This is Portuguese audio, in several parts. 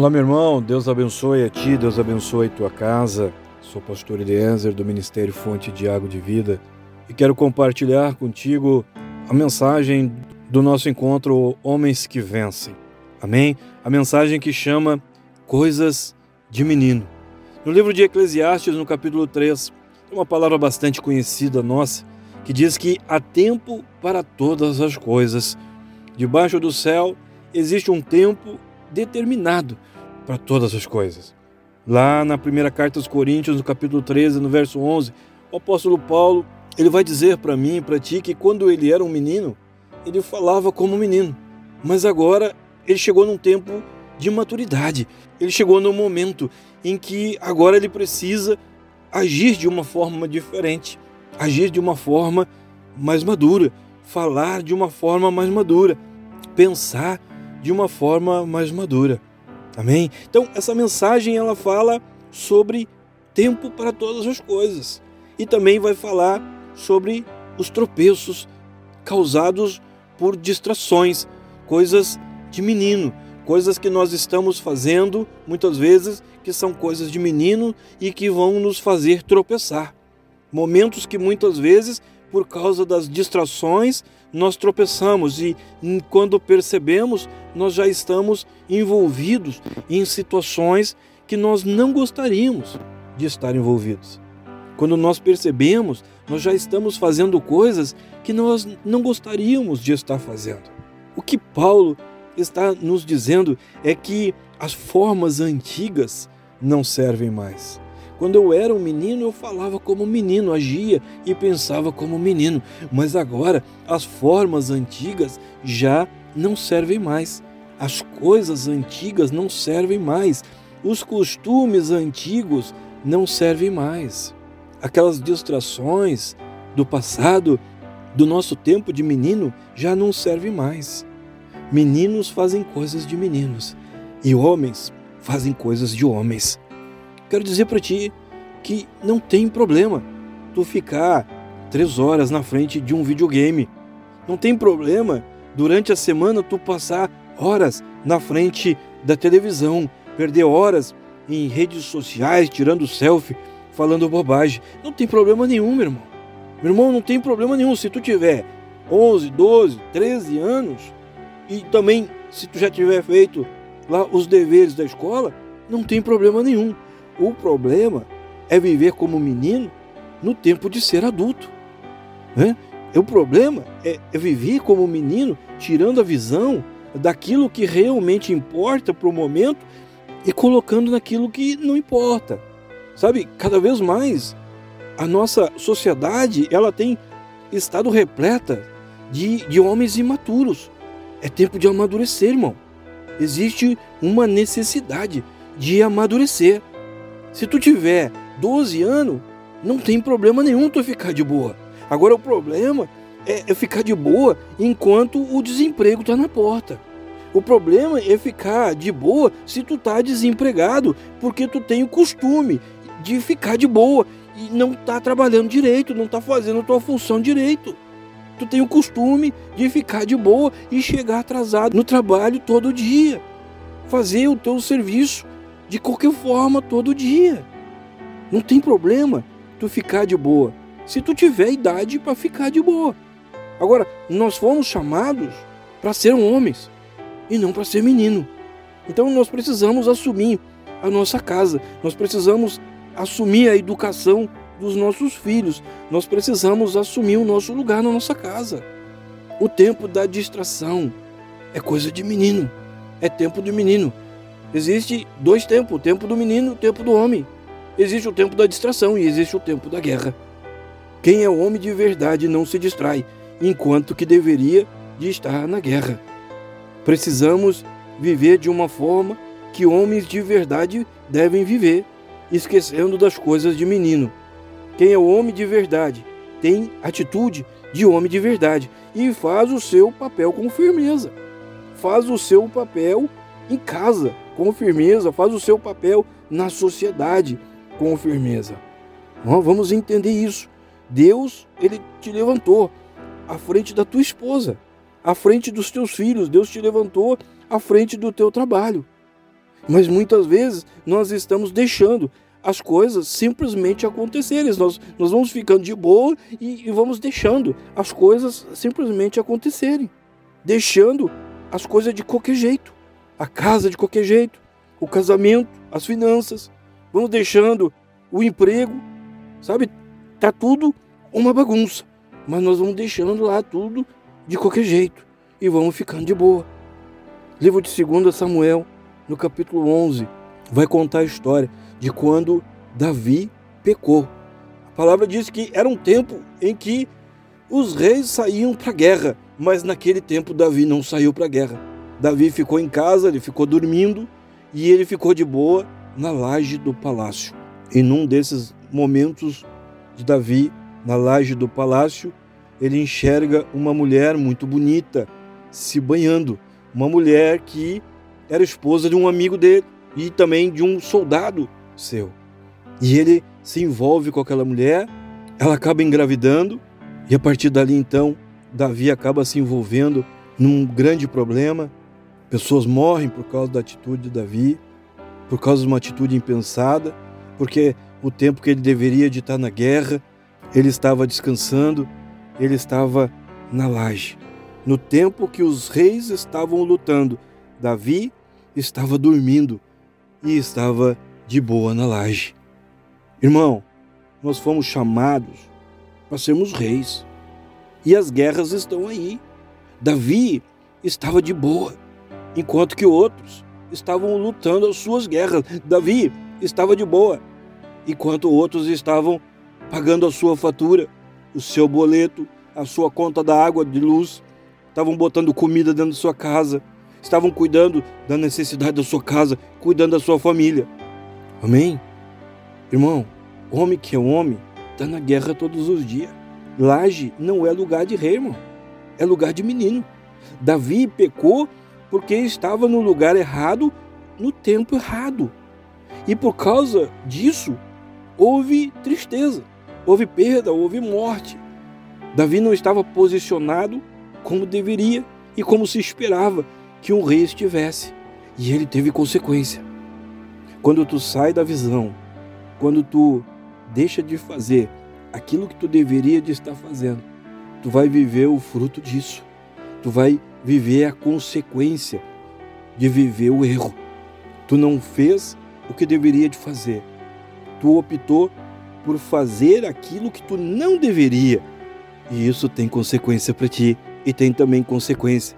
Olá, meu irmão. Deus abençoe a ti, Deus abençoe tua casa. Sou pastor Eliezer do Ministério Fonte de Água de Vida e quero compartilhar contigo a mensagem do nosso encontro Homens que Vencem. Amém? A mensagem que chama Coisas de Menino. No livro de Eclesiastes, no capítulo 3, tem uma palavra bastante conhecida nossa que diz que há tempo para todas as coisas. Debaixo do céu existe um tempo determinado para todas as coisas. Lá na primeira carta aos Coríntios, no capítulo 13, no verso 11, o apóstolo Paulo, ele vai dizer para mim e para ti que quando ele era um menino, ele falava como menino, mas agora ele chegou num tempo de maturidade. Ele chegou num momento em que agora ele precisa agir de uma forma diferente, agir de uma forma mais madura, falar de uma forma mais madura, pensar de uma forma mais madura. Amém? Então, essa mensagem ela fala sobre tempo para todas as coisas e também vai falar sobre os tropeços causados por distrações, coisas de menino, coisas que nós estamos fazendo muitas vezes que são coisas de menino e que vão nos fazer tropeçar. Momentos que muitas vezes, por causa das distrações, nós tropeçamos e quando percebemos, nós já estamos envolvidos em situações que nós não gostaríamos de estar envolvidos. Quando nós percebemos, nós já estamos fazendo coisas que nós não gostaríamos de estar fazendo. O que Paulo está nos dizendo é que as formas antigas não servem mais. Quando eu era um menino, eu falava como menino, agia e pensava como menino, mas agora as formas antigas já não servem mais. As coisas antigas não servem mais. Os costumes antigos não servem mais. Aquelas distrações do passado, do nosso tempo de menino, já não servem mais. Meninos fazem coisas de meninos e homens fazem coisas de homens. Quero dizer para ti que não tem problema tu ficar três horas na frente de um videogame. Não tem problema durante a semana tu passar horas na frente da televisão, perder horas em redes sociais, tirando selfie, falando bobagem. Não tem problema nenhum, meu irmão. Meu irmão, não tem problema nenhum. Se tu tiver 11, 12, 13 anos e também se tu já tiver feito lá os deveres da escola, não tem problema nenhum. O problema é viver como menino no tempo de ser adulto. Né? O problema é, é viver como menino, tirando a visão daquilo que realmente importa para o momento e colocando naquilo que não importa. Sabe, cada vez mais a nossa sociedade ela tem estado repleta de, de homens imaturos. É tempo de amadurecer, irmão. Existe uma necessidade de amadurecer. Se tu tiver 12 anos, não tem problema nenhum tu ficar de boa. Agora o problema é, é ficar de boa enquanto o desemprego está na porta. O problema é ficar de boa se tu tá desempregado, porque tu tem o costume de ficar de boa e não tá trabalhando direito, não tá fazendo a tua função direito. Tu tem o costume de ficar de boa e chegar atrasado no trabalho todo dia. Fazer o teu serviço de qualquer forma todo dia. Não tem problema tu ficar de boa, se tu tiver idade para ficar de boa. Agora, nós fomos chamados para ser homens e não para ser menino. Então nós precisamos assumir a nossa casa, nós precisamos assumir a educação dos nossos filhos, nós precisamos assumir o nosso lugar na nossa casa. O tempo da distração é coisa de menino, é tempo de menino. Existe dois tempos, o tempo do menino e o tempo do homem. Existe o tempo da distração e existe o tempo da guerra. Quem é homem de verdade não se distrai, enquanto que deveria de estar na guerra. Precisamos viver de uma forma que homens de verdade devem viver, esquecendo das coisas de menino. Quem é homem de verdade tem atitude de homem de verdade e faz o seu papel com firmeza. Faz o seu papel em casa com firmeza, faz o seu papel na sociedade com firmeza. Vamos entender isso. Deus, ele te levantou à frente da tua esposa, à frente dos teus filhos. Deus te levantou à frente do teu trabalho. Mas muitas vezes nós estamos deixando as coisas simplesmente acontecerem. Nós, nós vamos ficando de boa e, e vamos deixando as coisas simplesmente acontecerem. Deixando as coisas de qualquer jeito. A casa de qualquer jeito. O casamento, as finanças. Vamos deixando o emprego. Sabe? Tá tudo uma bagunça. Mas nós vamos deixando lá tudo de qualquer jeito. E vamos ficando de boa. Livro de 2 Samuel, no capítulo 11, vai contar a história de quando Davi pecou. A palavra diz que era um tempo em que os reis saíam para a guerra, mas naquele tempo Davi não saiu para a guerra. Davi ficou em casa, ele ficou dormindo e ele ficou de boa na laje do palácio. E num desses momentos de Davi, na laje do palácio, ele enxerga uma mulher muito bonita se banhando, uma mulher que era esposa de um amigo dele e também de um soldado seu. E ele se envolve com aquela mulher, ela acaba engravidando, e a partir dali então, Davi acaba se envolvendo num grande problema. Pessoas morrem por causa da atitude de Davi, por causa de uma atitude impensada, porque o tempo que ele deveria de estar na guerra, ele estava descansando, ele estava na laje. No tempo que os reis estavam lutando, Davi estava dormindo e estava de boa na laje. Irmão, nós fomos chamados para sermos reis. E as guerras estão aí. Davi estava de boa, enquanto que outros estavam lutando as suas guerras. Davi estava de boa, enquanto outros estavam pagando a sua fatura, o seu boleto, a sua conta da água, de luz, estavam botando comida dentro da sua casa, estavam cuidando da necessidade da sua casa, cuidando da sua família. Amém? Irmão, homem que é homem, está na guerra todos os dias. Laje não é lugar de rei, irmão. É lugar de menino. Davi pecou porque estava no lugar errado, no tempo errado. E por causa disso, houve tristeza, houve perda, houve morte. Davi não estava posicionado como deveria e como se esperava que um rei estivesse. E ele teve consequência. Quando tu sai da visão, quando tu deixa de fazer aquilo que tu deveria de estar fazendo, tu vai viver o fruto disso. Tu vai viver a consequência de viver o erro. Tu não fez o que deveria de fazer. Tu optou por fazer aquilo que tu não deveria. E isso tem consequência para ti e tem também consequência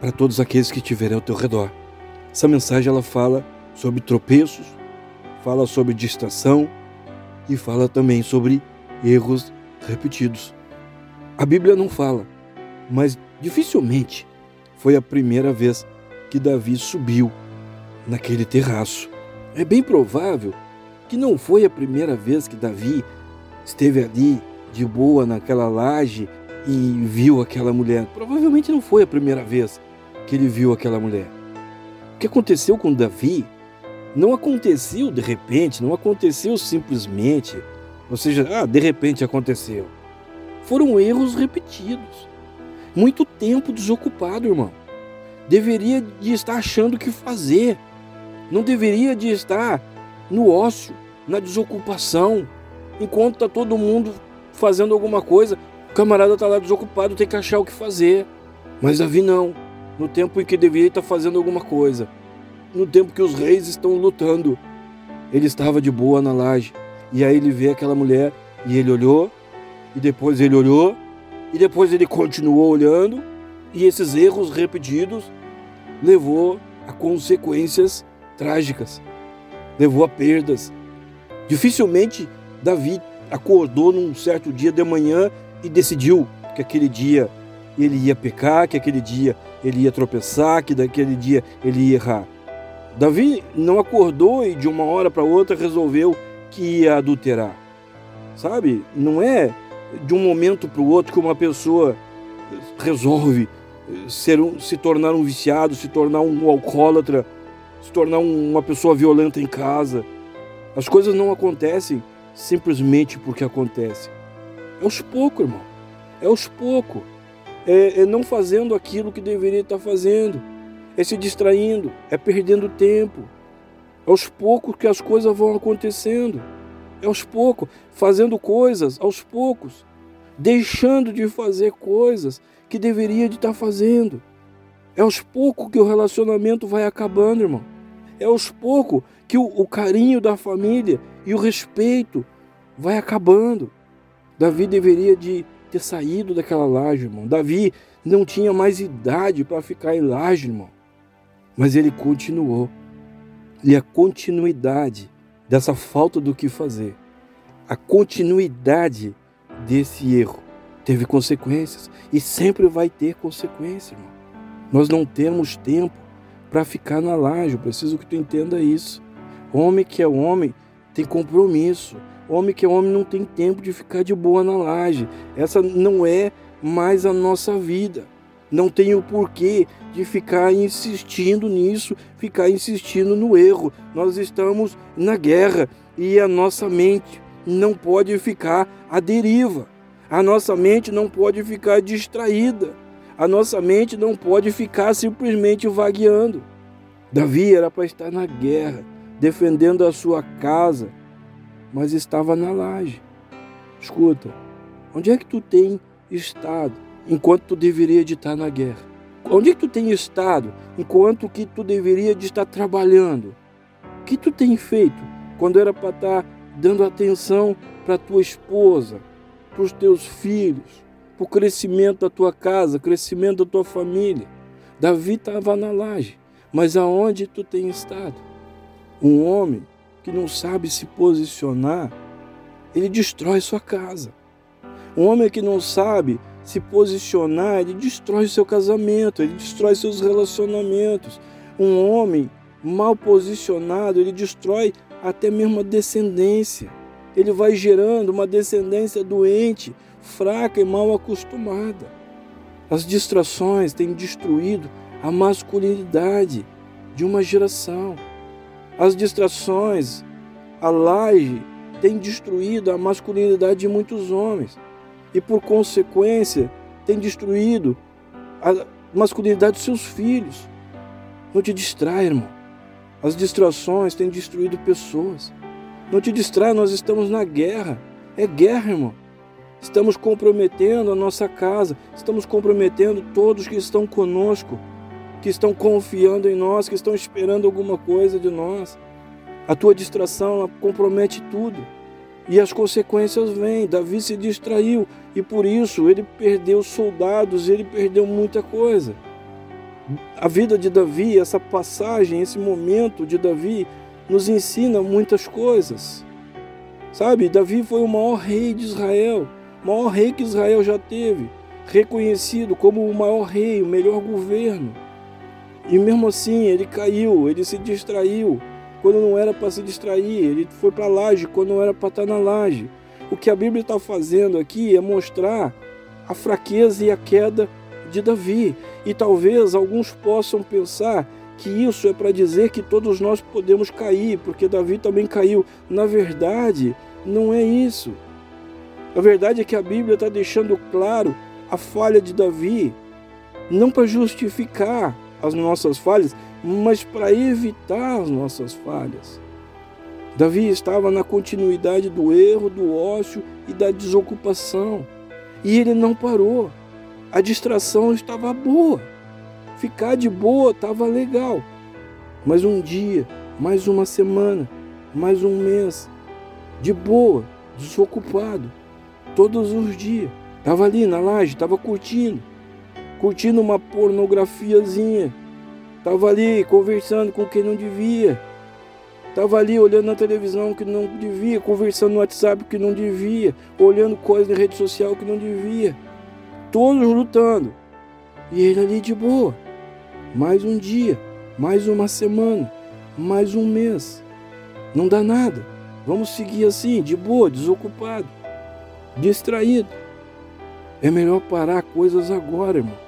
para todos aqueles que estiverem ao teu redor. Essa mensagem ela fala sobre tropeços, fala sobre distração e fala também sobre erros repetidos. A Bíblia não fala, mas dificilmente foi a primeira vez que Davi subiu naquele terraço. É bem provável que não foi a primeira vez que Davi esteve ali de boa naquela laje e viu aquela mulher. Provavelmente não foi a primeira vez que ele viu aquela mulher. O que aconteceu com Davi não aconteceu de repente, não aconteceu simplesmente, ou seja, ah, de repente aconteceu. Foram erros repetidos. Muito tempo desocupado, irmão. Deveria de estar achando o que fazer. Não deveria de estar no ócio, na desocupação, enquanto está todo mundo fazendo alguma coisa. O camarada está lá desocupado, tem que achar o que fazer. Mas Davi não. No tempo em que deveria estar fazendo alguma coisa, no tempo que os reis estão lutando. Ele estava de boa na laje. E aí ele vê aquela mulher e ele olhou, e depois ele olhou, e depois ele continuou olhando, e esses erros repetidos levou a consequências trágicas, levou a perdas. Dificilmente Davi acordou num certo dia de manhã e decidiu que aquele dia ele ia pecar, que aquele dia ele ia tropeçar, que daquele dia ele ia errar. Davi não acordou e de uma hora para outra resolveu que ia adulterar. Sabe? Não é de um momento para o outro que uma pessoa resolve ser um, se tornar um viciado, se tornar um alcoólatra, se tornar uma pessoa violenta em casa. As coisas não acontecem simplesmente porque acontecem. É aos poucos, irmão. É aos poucos. É, é não fazendo aquilo que deveria estar fazendo é se distraindo, é perdendo tempo, aos poucos que as coisas vão acontecendo, é aos poucos, fazendo coisas aos poucos, deixando de fazer coisas que deveria de estar fazendo. É aos poucos que o relacionamento vai acabando, irmão. É aos poucos que o, o carinho da família e o respeito vai acabando. Davi deveria de ter saído daquela laje, irmão. Davi não tinha mais idade para ficar em laje, irmão. Mas ele continuou. E a continuidade dessa falta do que fazer, a continuidade desse erro teve consequências e sempre vai ter consequências, irmão. Nós não temos tempo para ficar na laje, eu preciso que tu entenda isso. Homem que é homem tem compromisso. Homem que é homem não tem tempo de ficar de boa na laje. Essa não é mais a nossa vida. Não tem o porquê de ficar insistindo nisso, ficar insistindo no erro. Nós estamos na guerra e a nossa mente não pode ficar à deriva. A nossa mente não pode ficar distraída. A nossa mente não pode ficar simplesmente vagueando. Davi era para estar na guerra, defendendo a sua casa, mas estava na laje. Escuta, onde é que tu tem estado enquanto tu deveria de estar na guerra? Onde é que tu tem estado enquanto que tu deveria de estar trabalhando? O que tu tem feito quando era para estar dando atenção para tua esposa, para os teus filhos, para o crescimento da tua casa, crescimento da tua família? Davi estava na laje, mas aonde tu tem estado? Um homem que não sabe se posicionar, ele destrói sua casa. Um homem que não sabe se posicionar, ele destrói seu casamento, ele destrói seus relacionamentos. Um homem mal posicionado, ele destrói até mesmo a descendência. Ele vai gerando uma descendência doente, fraca e mal acostumada. As distrações têm destruído a masculinidade de uma geração. As distrações, a laje tem destruído a masculinidade de muitos homens e, por consequência, tem destruído a masculinidade dos seus filhos. Não te distrai, irmão. As distrações têm destruído pessoas. Não te distrai, nós estamos na guerra. É guerra, irmão. Estamos comprometendo a nossa casa, estamos comprometendo todos que estão conosco que estão confiando em nós, que estão esperando alguma coisa de nós. A tua distração compromete tudo. E as consequências vêm. Davi se distraiu e por isso ele perdeu soldados, ele perdeu muita coisa. A vida de Davi, essa passagem, esse momento de Davi, nos ensina muitas coisas. Sabe, Davi foi o maior rei de Israel, o maior rei que Israel já teve, reconhecido como o maior rei, o melhor governo. E mesmo assim, ele caiu, ele se distraiu quando não era para se distrair, ele foi para a laje quando não era para estar na laje. O que a Bíblia está fazendo aqui é mostrar a fraqueza e a queda de Davi. E talvez alguns possam pensar que isso é para dizer que todos nós podemos cair, porque Davi também caiu. Na verdade, não é isso. A verdade é que a Bíblia está deixando claro a falha de Davi, não para justificar as nossas falhas, mas para evitar as nossas falhas. Davi estava na continuidade do erro, do ócio e da desocupação. E ele não parou. A distração estava boa. Ficar de boa estava legal. Mas um dia, mais uma semana, mais um mês, de boa, desocupado, todos os dias. Estava ali na laje, estava curtindo curtindo uma pornografiazinha. Tava ali conversando com quem não devia. Tava ali olhando na televisão que não devia, conversando no WhatsApp que não devia, olhando coisas na rede social que não devia. Todos lutando. E ele ali de boa. Mais um dia, mais uma semana, mais um mês. Não dá nada. Vamos seguir assim, de boa, desocupado, distraído. É melhor parar coisas agora, irmão.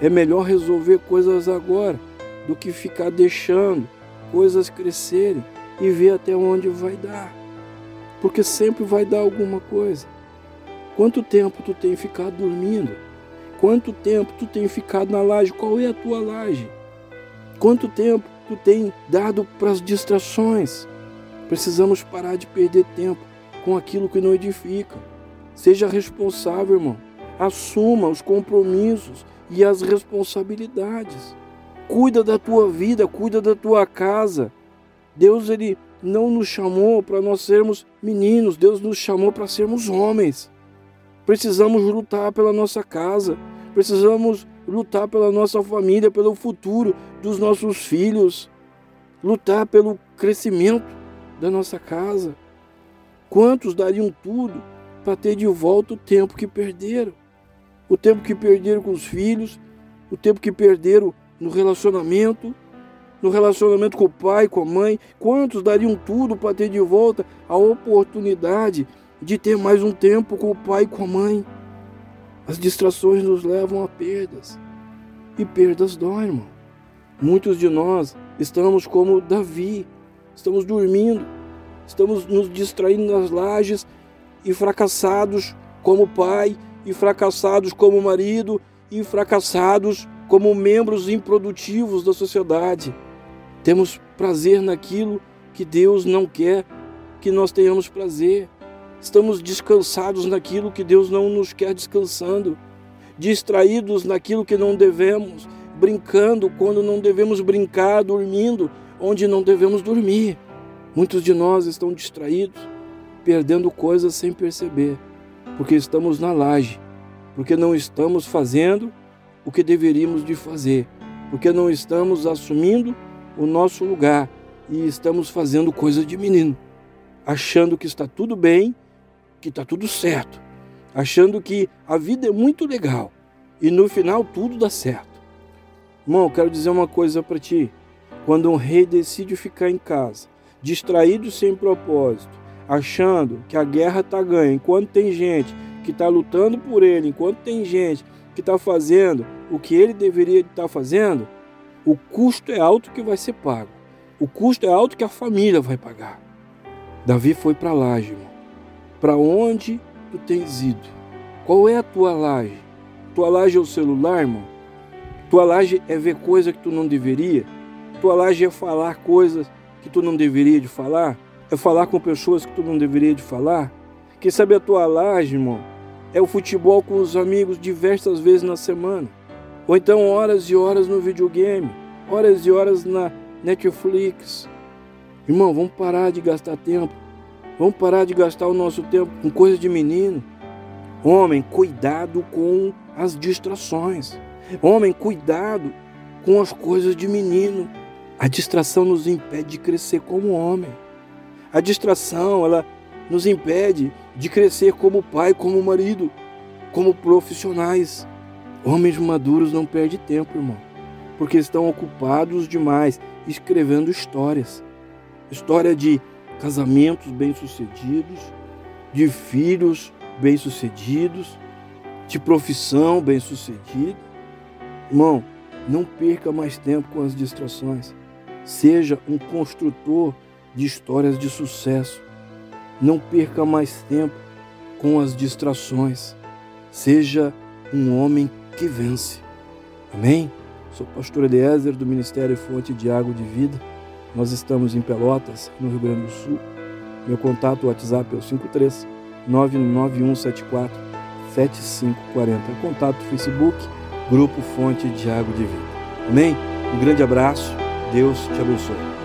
É melhor resolver coisas agora do que ficar deixando coisas crescerem e ver até onde vai dar. Porque sempre vai dar alguma coisa. Quanto tempo tu tem ficado dormindo? Quanto tempo tu tem ficado na laje? Qual é a tua laje? Quanto tempo tu tem dado para as distrações. Precisamos parar de perder tempo com aquilo que não edifica. Seja responsável, irmão. Assuma os compromissos e as responsabilidades. Cuida da tua vida, cuida da tua casa. Deus ele não nos chamou para nós sermos meninos, Deus nos chamou para sermos homens. Precisamos lutar pela nossa casa, precisamos lutar pela nossa família, pelo futuro dos nossos filhos, lutar pelo crescimento da nossa casa. Quantos dariam tudo para ter de volta o tempo que perderam? O tempo que perderam com os filhos, o tempo que perderam no relacionamento, no relacionamento com o pai, com a mãe. Quantos dariam tudo para ter de volta a oportunidade de ter mais um tempo com o pai e com a mãe? As distrações nos levam a perdas. E perdas dói, irmão. Muitos de nós estamos como Davi, estamos dormindo, estamos nos distraindo nas lajes e fracassados como pai, e fracassados como marido, e fracassados como membros improdutivos da sociedade. Temos prazer naquilo que Deus não quer que nós tenhamos prazer. Estamos descansados naquilo que Deus não nos quer descansando, distraídos naquilo que não devemos, brincando quando não devemos brincar, dormindo onde não devemos dormir. Muitos de nós estão distraídos, perdendo coisas sem perceber, porque estamos na laje, porque não estamos fazendo o que deveríamos de fazer, porque não estamos assumindo o nosso lugar e estamos fazendo coisa de menino, achando que está tudo bem, que está tudo certo, achando que a vida é muito legal e no final tudo dá certo. Irmão, quero dizer uma coisa para ti. Quando um rei decide ficar em casa, distraído sem propósito, achando que a guerra está ganha, enquanto tem gente que está lutando por ele, enquanto tem gente que está fazendo o que ele deveria estar tá fazendo, o custo é alto que vai ser pago. O custo é alto que a família vai pagar. Davi foi para laje, irmão. Para onde tu tens ido? Qual é a tua laje? Tua laje é o celular, irmão? Tua laje é ver coisa que tu não deveria? Tua laje é falar coisas que tu não deveria de falar? É falar com pessoas que tu não deveria de falar? Quem sabe a tua laje, irmão, é o futebol com os amigos diversas vezes na semana. Ou então horas e horas no videogame, horas e horas na Netflix. Irmão, vamos parar de gastar tempo. Vamos parar de gastar o nosso tempo com coisa de menino. Homem, cuidado com as distrações. Homem, cuidado com as coisas de menino. A distração nos impede de crescer como homem. A distração, ela nos impede de crescer como pai, como marido, como profissionais. Homens maduros não perdem tempo, irmão, porque estão ocupados demais escrevendo histórias. História de casamentos bem-sucedidos, de filhos bem-sucedidos, de profissão bem-sucedida. Irmão, não perca mais tempo com as distrações. Seja um construtor de histórias de sucesso. Não perca mais tempo com as distrações. Seja um homem que vence. Amém? Sou pastor Eliezer do Ministério Fonte de Água de Vida. Nós estamos em Pelotas, no Rio Grande do Sul. Meu contato WhatsApp é o 53 99174 7540. Contato Facebook, Grupo Fonte de Água de Vida. Amém? Um grande abraço. Deus te abençoe.